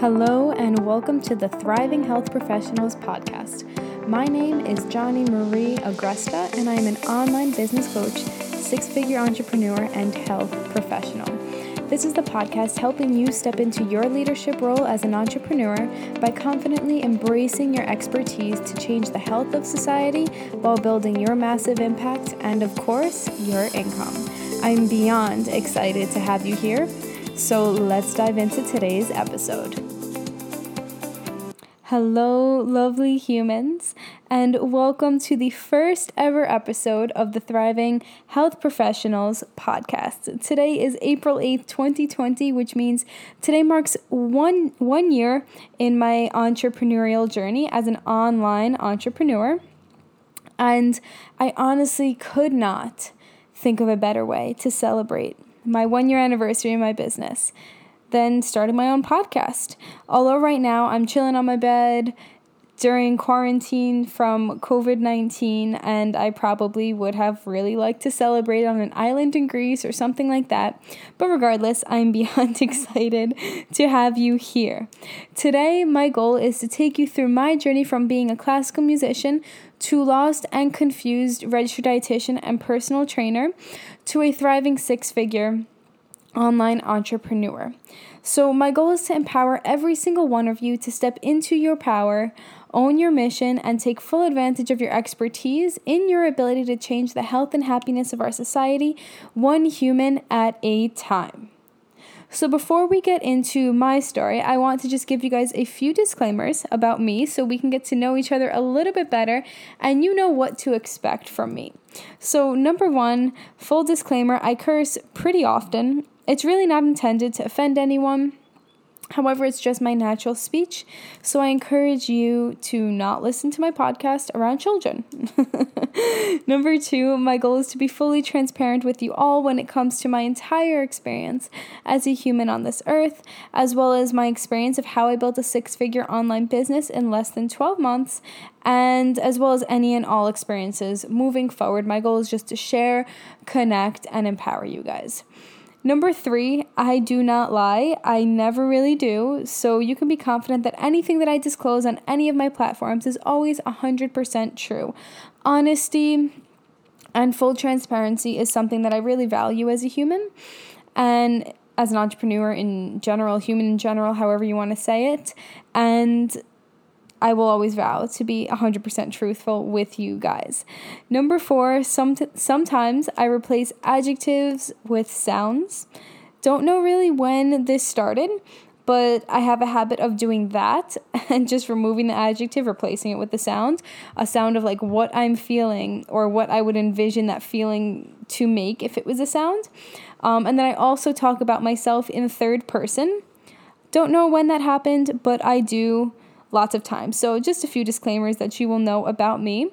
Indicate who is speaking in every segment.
Speaker 1: Hello, and welcome to the Thriving Health Professionals podcast. My name is Johnny Marie Agresta, and I am an online business coach, six figure entrepreneur, and health professional. This is the podcast helping you step into your leadership role as an entrepreneur by confidently embracing your expertise to change the health of society while building your massive impact and, of course, your income. I'm beyond excited to have you here. So let's dive into today's episode. Hello, lovely humans, and welcome to the first ever episode of the Thriving Health Professionals podcast. Today is April 8th, 2020, which means today marks one, one year in my entrepreneurial journey as an online entrepreneur. And I honestly could not think of a better way to celebrate my one year anniversary in my business then started my own podcast. Although right now I'm chilling on my bed during quarantine from COVID 19, and I probably would have really liked to celebrate on an island in Greece or something like that. But regardless, I'm beyond excited to have you here. Today, my goal is to take you through my journey from being a classical musician to lost and confused registered dietitian and personal trainer to a thriving six figure online entrepreneur. So, my goal is to empower every single one of you to step into your power, own your mission, and take full advantage of your expertise in your ability to change the health and happiness of our society, one human at a time. So, before we get into my story, I want to just give you guys a few disclaimers about me so we can get to know each other a little bit better and you know what to expect from me. So, number one, full disclaimer I curse pretty often it's really not intended to offend anyone. However, it's just my natural speech, so I encourage you to not listen to my podcast around children. Number two, my goal is to be fully transparent with you all when it comes to my entire experience as a human on this earth, as well as my experience of how I built a six figure online business in less than 12 months, and as well as any and all experiences moving forward. My goal is just to share, connect, and empower you guys. Number three, I do not lie. I never really do. So you can be confident that anything that I disclose on any of my platforms is always 100% true. Honesty and full transparency is something that I really value as a human and as an entrepreneur in general, human in general, however you want to say it. And I will always vow to be 100% truthful with you guys. Number four, some sometimes I replace adjectives with sounds. Don't know really when this started, but I have a habit of doing that and just removing the adjective, replacing it with the sound, a sound of like what I'm feeling or what I would envision that feeling to make if it was a sound. Um, and then I also talk about myself in third person. Don't know when that happened, but I do lots of times. So, just a few disclaimers that you will know about me.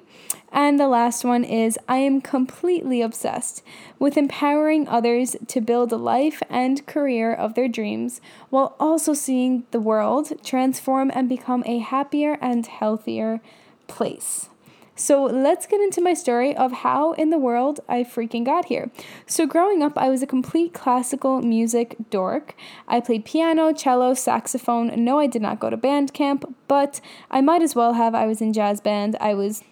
Speaker 1: And the last one is I am completely obsessed with empowering others to build a life and career of their dreams while also seeing the world transform and become a happier and healthier place. So let's get into my story of how in the world I freaking got here. So, growing up, I was a complete classical music dork. I played piano, cello, saxophone. No, I did not go to band camp, but I might as well have. I was in jazz band. I was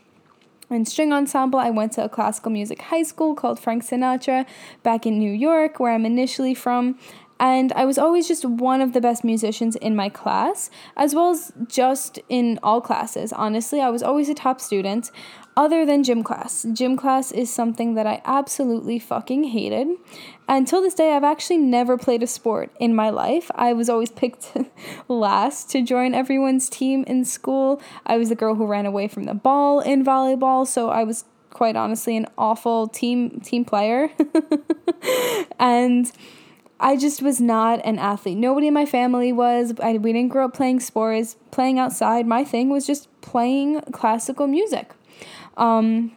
Speaker 1: in string ensemble. I went to a classical music high school called Frank Sinatra back in New York, where I'm initially from. And I was always just one of the best musicians in my class, as well as just in all classes. Honestly, I was always a top student, other than gym class. Gym class is something that I absolutely fucking hated. Until this day, I've actually never played a sport in my life. I was always picked last to join everyone's team in school. I was the girl who ran away from the ball in volleyball, so I was quite honestly an awful team team player. and I just was not an athlete. Nobody in my family was. I, we didn't grow up playing sports, playing outside. My thing was just playing classical music. Um,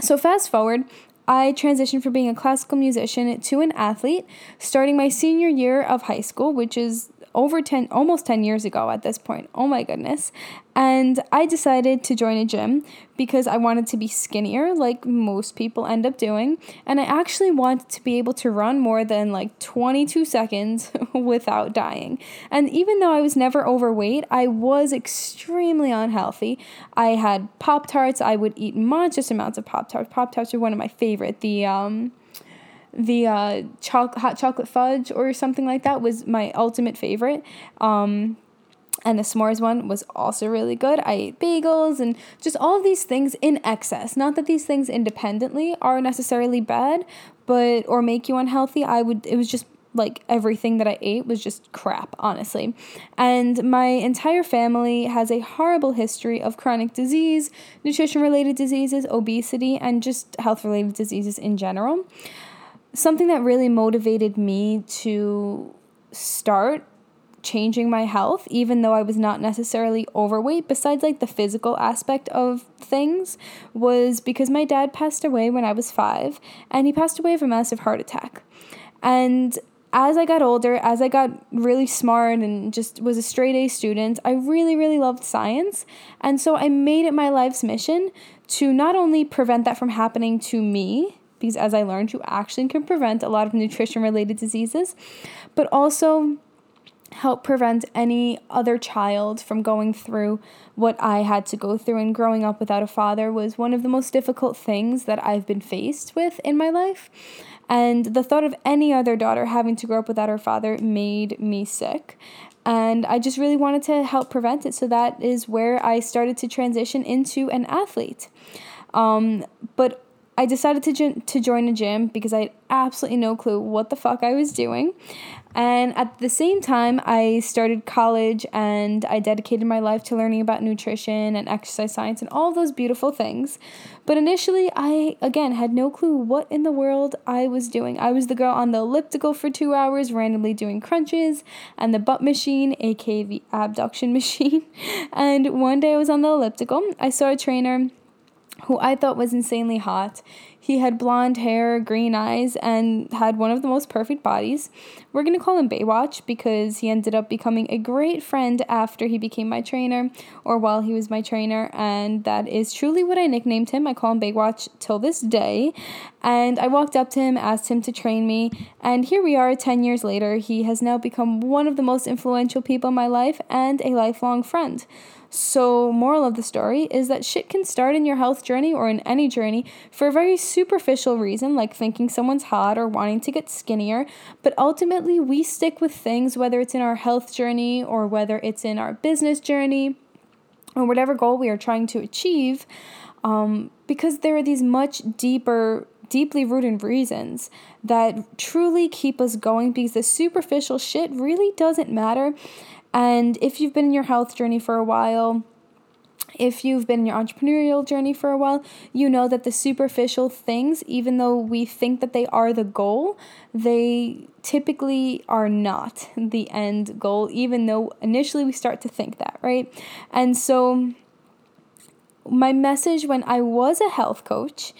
Speaker 1: so, fast forward, I transitioned from being a classical musician to an athlete starting my senior year of high school, which is over 10 almost 10 years ago at this point. Oh my goodness. And I decided to join a gym because I wanted to be skinnier like most people end up doing, and I actually wanted to be able to run more than like 22 seconds without dying. And even though I was never overweight, I was extremely unhealthy. I had Pop Tarts, I would eat monstrous amounts of Pop Tarts. Pop Tarts are one of my favorite. The um the uh, cho- hot chocolate fudge or something like that was my ultimate favorite. Um, and the s'mores one was also really good. I ate bagels and just all of these things in excess. Not that these things independently are necessarily bad, but or make you unhealthy. I would it was just like everything that I ate was just crap, honestly. And my entire family has a horrible history of chronic disease, nutrition related diseases, obesity, and just health related diseases in general something that really motivated me to start changing my health even though I was not necessarily overweight besides like the physical aspect of things was because my dad passed away when I was 5 and he passed away of a massive heart attack. And as I got older, as I got really smart and just was a straight A student, I really, really loved science. And so I made it my life's mission to not only prevent that from happening to me, because as I learned, you actually can prevent a lot of nutrition related diseases, but also help prevent any other child from going through what I had to go through. And growing up without a father was one of the most difficult things that I've been faced with in my life. And the thought of any other daughter having to grow up without her father made me sick. And I just really wanted to help prevent it. So that is where I started to transition into an athlete. Um, but I decided to, to join a gym because I had absolutely no clue what the fuck I was doing. And at the same time, I started college and I dedicated my life to learning about nutrition and exercise science and all those beautiful things. But initially, I again had no clue what in the world I was doing. I was the girl on the elliptical for two hours, randomly doing crunches, and the butt machine, aka the abduction machine. And one day I was on the elliptical, I saw a trainer who I thought was insanely hot. He had blonde hair, green eyes, and had one of the most perfect bodies. We're going to call him Baywatch because he ended up becoming a great friend after he became my trainer or while he was my trainer. And that is truly what I nicknamed him. I call him Baywatch till this day. And I walked up to him, asked him to train me, and here we are 10 years later. He has now become one of the most influential people in my life and a lifelong friend. So, moral of the story is that shit can start in your health journey or in any journey for a very superficial reason, like thinking someone's hot or wanting to get skinnier. But ultimately, we stick with things, whether it's in our health journey or whether it's in our business journey or whatever goal we are trying to achieve, um, because there are these much deeper deeply rooted reasons that truly keep us going because the superficial shit really doesn't matter and if you've been in your health journey for a while, if you've been in your entrepreneurial journey for a while, you know that the superficial things, even though we think that they are the goal, they typically are not the end goal, even though initially we start to think that, right? And so, my message when I was a health coach,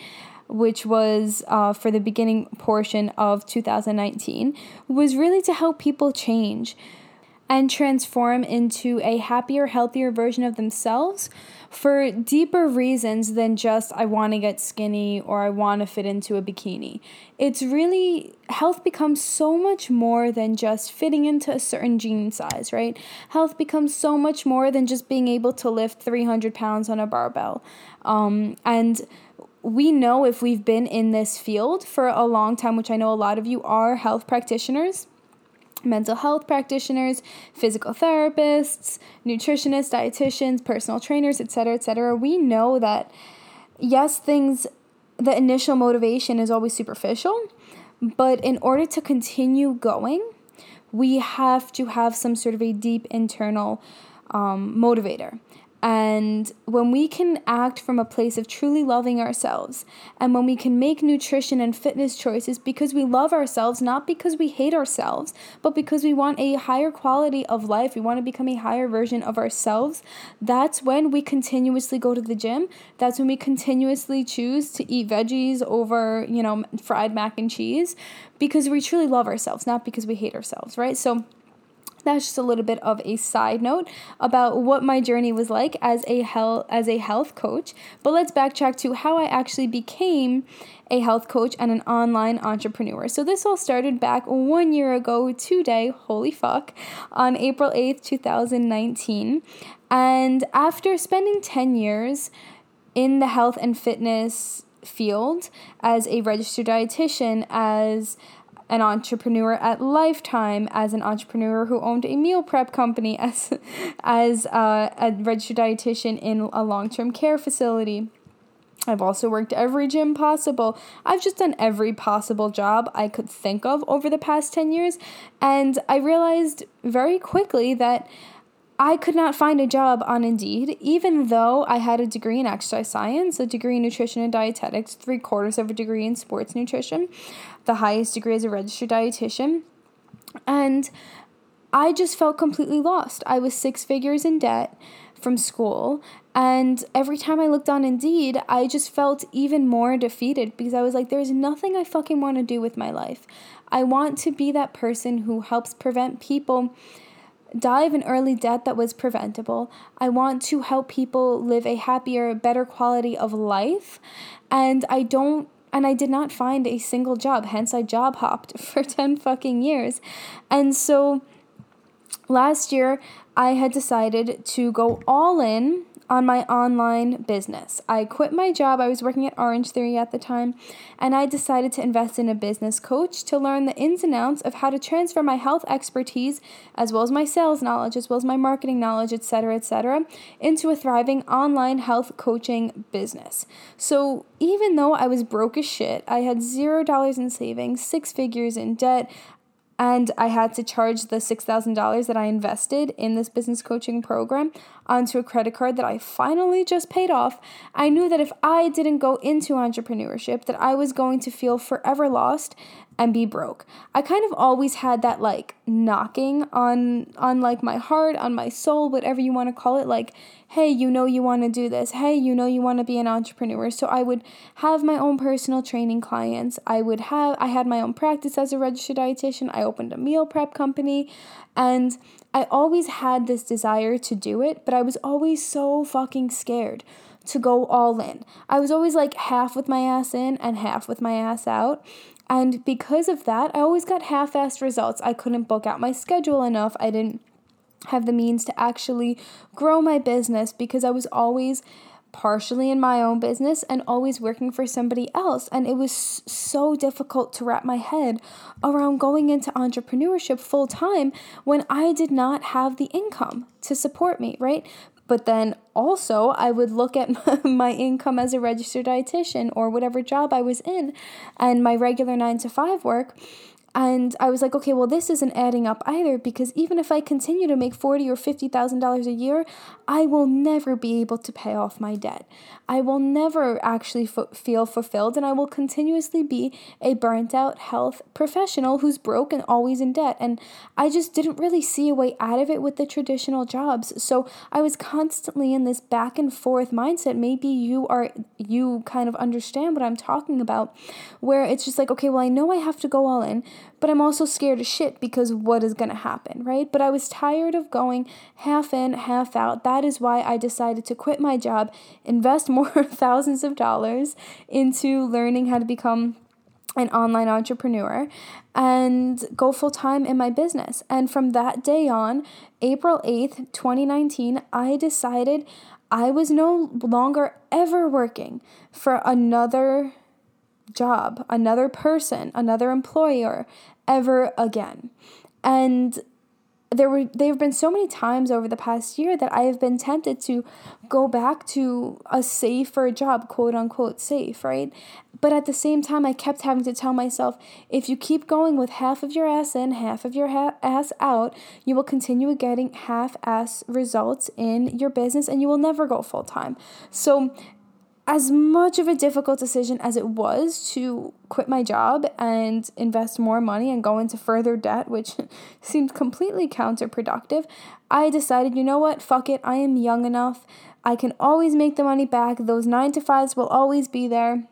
Speaker 1: which was uh, for the beginning portion of 2019, was really to help people change and transform into a happier, healthier version of themselves for deeper reasons than just I want to get skinny or I want to fit into a bikini. It's really health becomes so much more than just fitting into a certain jean size, right? Health becomes so much more than just being able to lift 300 pounds on a barbell. Um, and we know if we've been in this field for a long time, which I know a lot of you are health practitioners mental health practitioners, physical therapists, nutritionists, dietitians, personal trainers, etc., etc. We know that yes, things the initial motivation is always superficial, but in order to continue going, we have to have some sort of a deep internal um, motivator. And when we can act from a place of truly loving ourselves, and when we can make nutrition and fitness choices because we love ourselves, not because we hate ourselves, but because we want a higher quality of life, we want to become a higher version of ourselves, that's when we continuously go to the gym. That's when we continuously choose to eat veggies over, you know, fried mac and cheese because we truly love ourselves, not because we hate ourselves, right? So, that's just a little bit of a side note about what my journey was like as a health as a health coach. But let's backtrack to how I actually became a health coach and an online entrepreneur. So this all started back 1 year ago today, holy fuck, on April 8th, 2019. And after spending 10 years in the health and fitness field as a registered dietitian, as an entrepreneur at Lifetime, as an entrepreneur who owned a meal prep company, as as uh, a registered dietitian in a long term care facility. I've also worked every gym possible. I've just done every possible job I could think of over the past 10 years. And I realized very quickly that I could not find a job on Indeed, even though I had a degree in exercise science, a degree in nutrition and dietetics, three quarters of a degree in sports nutrition, the highest degree as a registered dietitian. And I just felt completely lost. I was six figures in debt from school. And every time I looked on Indeed, I just felt even more defeated because I was like, there's nothing I fucking want to do with my life. I want to be that person who helps prevent people die of an early death that was preventable. I want to help people live a happier, better quality of life. And I don't and I did not find a single job, hence I job hopped for 10 fucking years. And so last year I had decided to go all in on my online business. I quit my job. I was working at Orange Theory at the time, and I decided to invest in a business coach to learn the ins and outs of how to transfer my health expertise, as well as my sales knowledge, as well as my marketing knowledge, etc., etc., into a thriving online health coaching business. So, even though I was broke as shit, I had zero dollars in savings, six figures in debt, and I had to charge the $6,000 that I invested in this business coaching program onto a credit card that I finally just paid off. I knew that if I didn't go into entrepreneurship that I was going to feel forever lost and be broke. I kind of always had that like knocking on on like my heart, on my soul, whatever you want to call it like hey, you know you want to do this. Hey, you know you want to be an entrepreneur. So I would have my own personal training clients. I would have I had my own practice as a registered dietitian. I opened a meal prep company and I always had this desire to do it, but I was always so fucking scared to go all in. I was always like half with my ass in and half with my ass out. And because of that, I always got half assed results. I couldn't book out my schedule enough. I didn't have the means to actually grow my business because I was always partially in my own business and always working for somebody else. And it was so difficult to wrap my head around going into entrepreneurship full time when I did not have the income to support me, right? But then also, I would look at my income as a registered dietitian or whatever job I was in and my regular nine to five work and I was like, okay, well, this isn't adding up either because even if I continue to make forty or fifty thousand dollars a year, I will never be able to pay off my debt. I will never actually feel fulfilled, and I will continuously be a burnt out health professional who's broke and always in debt. And I just didn't really see a way out of it with the traditional jobs. So I was constantly in this back and forth mindset. Maybe you are you kind of understand what I'm talking about, where it's just like, okay, well, I know I have to go all in but I'm also scared of shit because what is going to happen, right? But I was tired of going half in, half out. That is why I decided to quit my job, invest more thousands of dollars into learning how to become an online entrepreneur and go full time in my business. And from that day on, April 8th, 2019, I decided I was no longer ever working for another job, another person, another employer ever again. And there were there have been so many times over the past year that I have been tempted to go back to a safer job, quote unquote safe, right? But at the same time, I kept having to tell myself if you keep going with half of your ass in, half of your ha- ass out, you will continue getting half ass results in your business and you will never go full time. So as much of a difficult decision as it was to quit my job and invest more money and go into further debt, which seemed completely counterproductive, I decided, you know what, fuck it, I am young enough. I can always make the money back. Those nine to fives will always be there.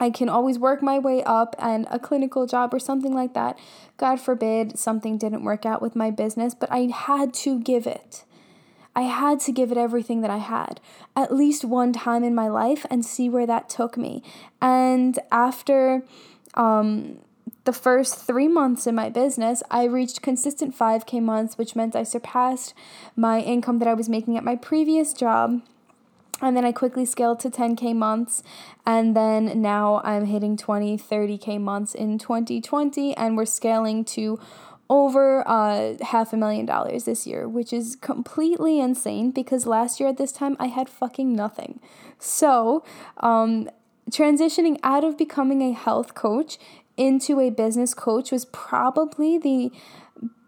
Speaker 1: I can always work my way up and a clinical job or something like that. God forbid something didn't work out with my business, but I had to give it. I had to give it everything that I had at least one time in my life and see where that took me. And after um, the first three months in my business, I reached consistent 5K months, which meant I surpassed my income that I was making at my previous job. And then I quickly scaled to 10K months. And then now I'm hitting 20, 30K months in 2020. And we're scaling to over uh, half a million dollars this year, which is completely insane because last year at this time I had fucking nothing. So, um, transitioning out of becoming a health coach into a business coach was probably the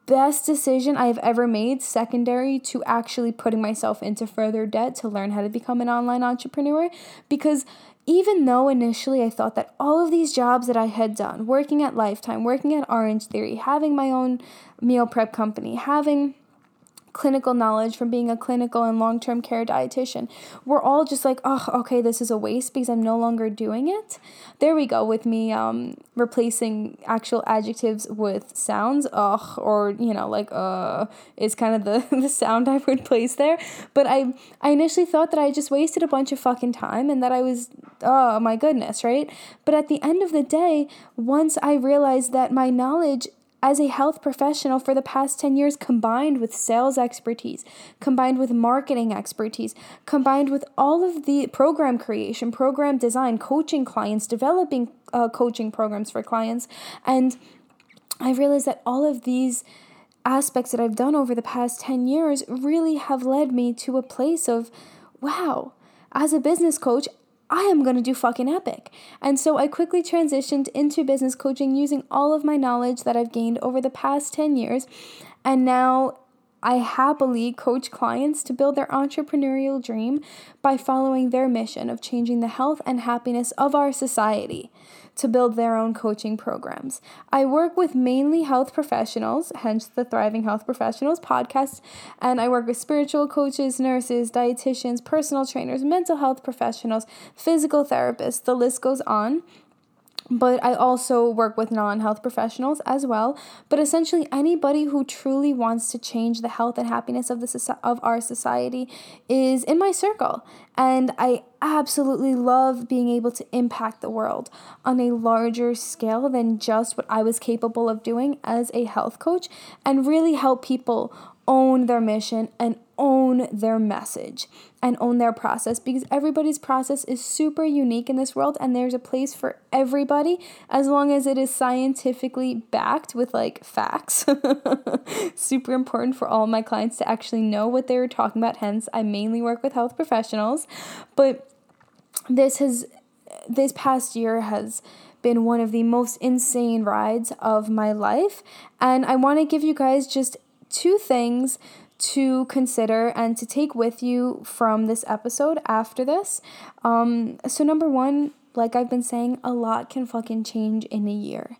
Speaker 1: best decision I've ever made, secondary to actually putting myself into further debt to learn how to become an online entrepreneur. Because even though initially I thought that all of these jobs that I had done, working at Lifetime, working at Orange Theory, having my own meal prep company, having clinical knowledge from being a clinical and long term care dietitian. We're all just like, oh, okay, this is a waste because I'm no longer doing it. There we go with me um, replacing actual adjectives with sounds. Ugh, or you know, like uh, is kind of the the sound I would place there. But I I initially thought that I just wasted a bunch of fucking time and that I was oh my goodness, right? But at the end of the day, once I realized that my knowledge as a health professional for the past 10 years, combined with sales expertise, combined with marketing expertise, combined with all of the program creation, program design, coaching clients, developing uh, coaching programs for clients. And I realized that all of these aspects that I've done over the past 10 years really have led me to a place of, wow, as a business coach, I am going to do fucking epic. And so I quickly transitioned into business coaching using all of my knowledge that I've gained over the past 10 years. And now I happily coach clients to build their entrepreneurial dream by following their mission of changing the health and happiness of our society to build their own coaching programs. I work with mainly health professionals, hence the Thriving Health Professionals podcast, and I work with spiritual coaches, nurses, dietitians, personal trainers, mental health professionals, physical therapists, the list goes on but I also work with non health professionals as well. But essentially, anybody who truly wants to change the health and happiness of, the, of our society is in my circle. And I absolutely love being able to impact the world on a larger scale than just what I was capable of doing as a health coach and really help people own their mission and own their message and own their process because everybody's process is super unique in this world and there's a place for everybody as long as it is scientifically backed with like facts. super important for all my clients to actually know what they were talking about. Hence, I mainly work with health professionals, but this has this past year has been one of the most insane rides of my life and I want to give you guys just two things to consider and to take with you from this episode after this. Um, so, number one, like I've been saying, a lot can fucking change in a year.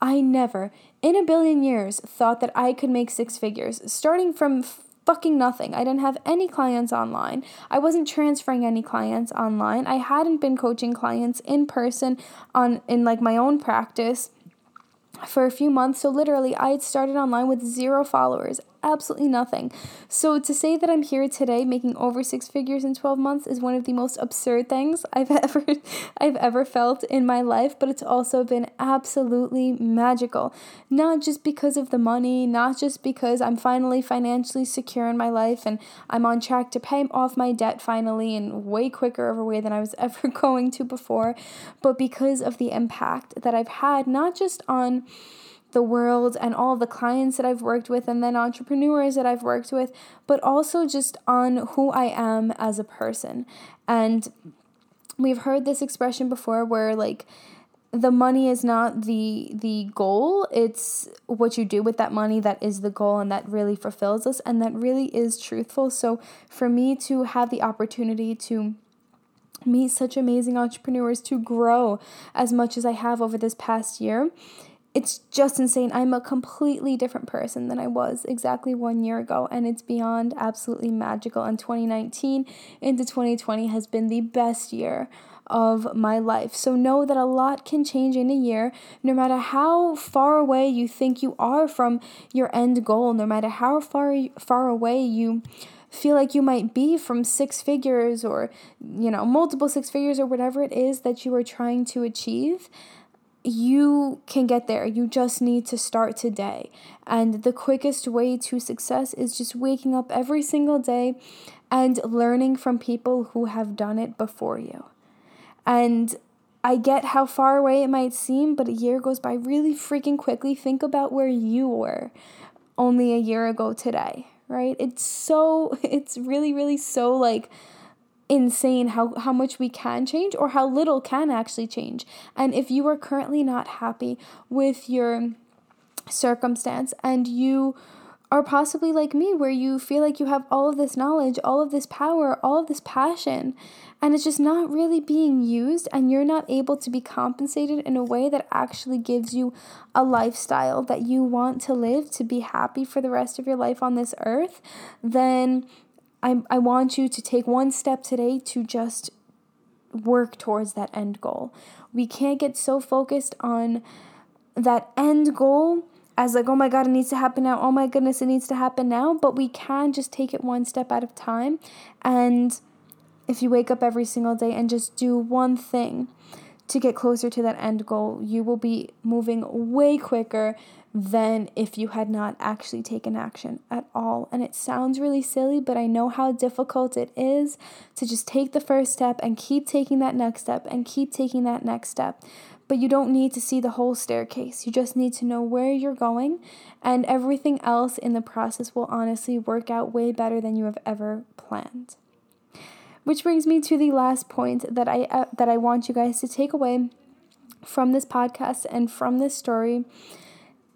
Speaker 1: I never, in a billion years, thought that I could make six figures starting from fucking nothing. I didn't have any clients online. I wasn't transferring any clients online. I hadn't been coaching clients in person on in like my own practice for a few months. So literally I had started online with zero followers absolutely nothing. So to say that I'm here today making over six figures in 12 months is one of the most absurd things I've ever I've ever felt in my life, but it's also been absolutely magical. Not just because of the money, not just because I'm finally financially secure in my life and I'm on track to pay off my debt finally in way quicker of a way than I was ever going to before, but because of the impact that I've had not just on the world and all the clients that I've worked with and then entrepreneurs that I've worked with, but also just on who I am as a person. And we've heard this expression before where like the money is not the the goal it's what you do with that money that is the goal and that really fulfills us and that really is truthful so for me to have the opportunity to meet such amazing entrepreneurs to grow as much as I have over this past year it's just insane. I'm a completely different person than I was exactly one year ago, and it's beyond absolutely magical. And 2019 into 2020 has been the best year of my life. So know that a lot can change in a year, no matter how far away you think you are from your end goal, no matter how far far away you feel like you might be from six figures or you know multiple six figures or whatever it is that you are trying to achieve you can get there. You just need to start today. And the quickest way to success is just waking up every single day and learning from people who have done it before you. And I get how far away it might seem, but a year goes by really freaking quickly. Think about where you were only a year ago today, right? It's so, it's really, really so like insane how, how much we can change or how little can actually change. And if you are currently not happy with your circumstance and you are possibly like me, where you feel like you have all of this knowledge, all of this power, all of this passion, and it's just not really being used, and you're not able to be compensated in a way that actually gives you a lifestyle that you want to live to be happy for the rest of your life on this earth, then I, I want you to take one step today to just work towards that end goal. We can't get so focused on that end goal as like, oh my God, it needs to happen now. Oh my goodness, it needs to happen now. But we can just take it one step at a time. And if you wake up every single day and just do one thing to get closer to that end goal, you will be moving way quicker than if you had not actually taken action at all. And it sounds really silly, but I know how difficult it is to just take the first step and keep taking that next step and keep taking that next step. But you don't need to see the whole staircase. You just need to know where you're going, and everything else in the process will honestly work out way better than you have ever planned. Which brings me to the last point that I uh, that I want you guys to take away from this podcast and from this story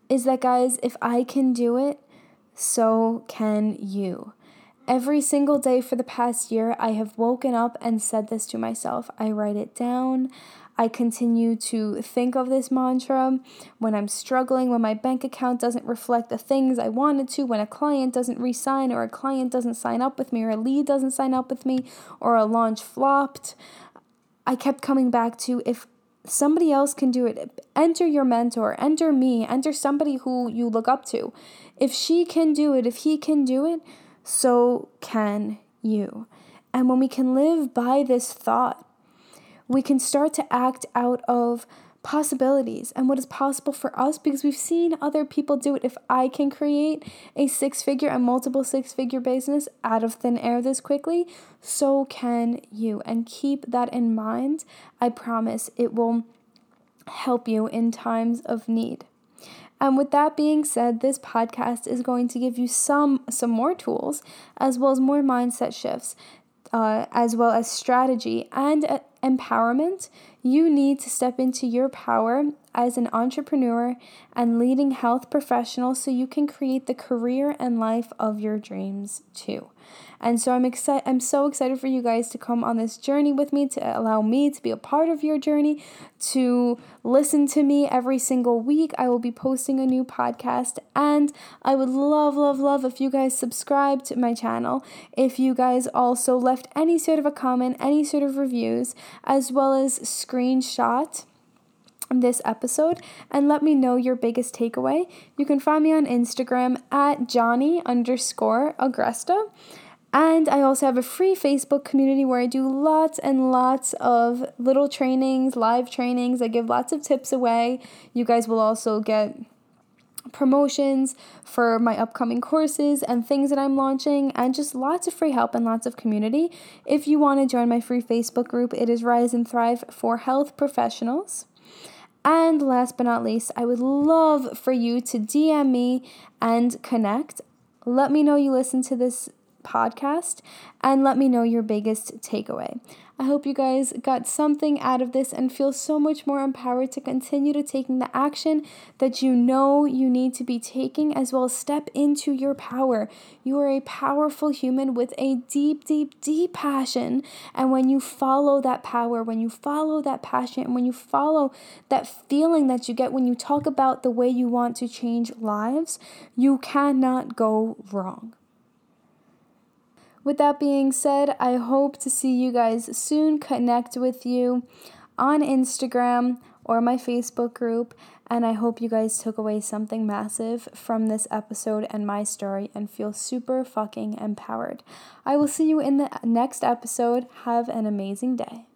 Speaker 1: is that, guys, if I can do it, so can you. Every single day for the past year, I have woken up and said this to myself. I write it down. I continue to think of this mantra when I'm struggling, when my bank account doesn't reflect the things I wanted to, when a client doesn't resign, or a client doesn't sign up with me, or a lead doesn't sign up with me, or a launch flopped. I kept coming back to if somebody else can do it. Enter your mentor, enter me, enter somebody who you look up to. If she can do it, if he can do it, so can you. And when we can live by this thought, we can start to act out of possibilities and what is possible for us because we've seen other people do it. If I can create a six figure and multiple six figure business out of thin air this quickly, so can you. And keep that in mind. I promise it will help you in times of need. And with that being said, this podcast is going to give you some some more tools as well as more mindset shifts, uh, as well as strategy and uh, empowerment, you need to step into your power as an entrepreneur and leading health professional so you can create the career and life of your dreams too. And so I'm excited I'm so excited for you guys to come on this journey with me to allow me to be a part of your journey, to listen to me every single week. I will be posting a new podcast and I would love love love if you guys subscribe to my channel. If you guys also left any sort of a comment, any sort of reviews, as well as screenshot this episode and let me know your biggest takeaway. You can find me on Instagram at Johnny underscore Agresta. And I also have a free Facebook community where I do lots and lots of little trainings, live trainings. I give lots of tips away. You guys will also get promotions for my upcoming courses and things that I'm launching, and just lots of free help and lots of community. If you want to join my free Facebook group, it is Rise and Thrive for Health Professionals. And last but not least, I would love for you to DM me and connect. Let me know you listen to this podcast and let me know your biggest takeaway. I hope you guys got something out of this and feel so much more empowered to continue to taking the action that you know you need to be taking as well as step into your power. You are a powerful human with a deep, deep, deep passion. And when you follow that power, when you follow that passion, and when you follow that feeling that you get when you talk about the way you want to change lives, you cannot go wrong. With that being said, I hope to see you guys soon, connect with you on Instagram or my Facebook group. And I hope you guys took away something massive from this episode and my story and feel super fucking empowered. I will see you in the next episode. Have an amazing day.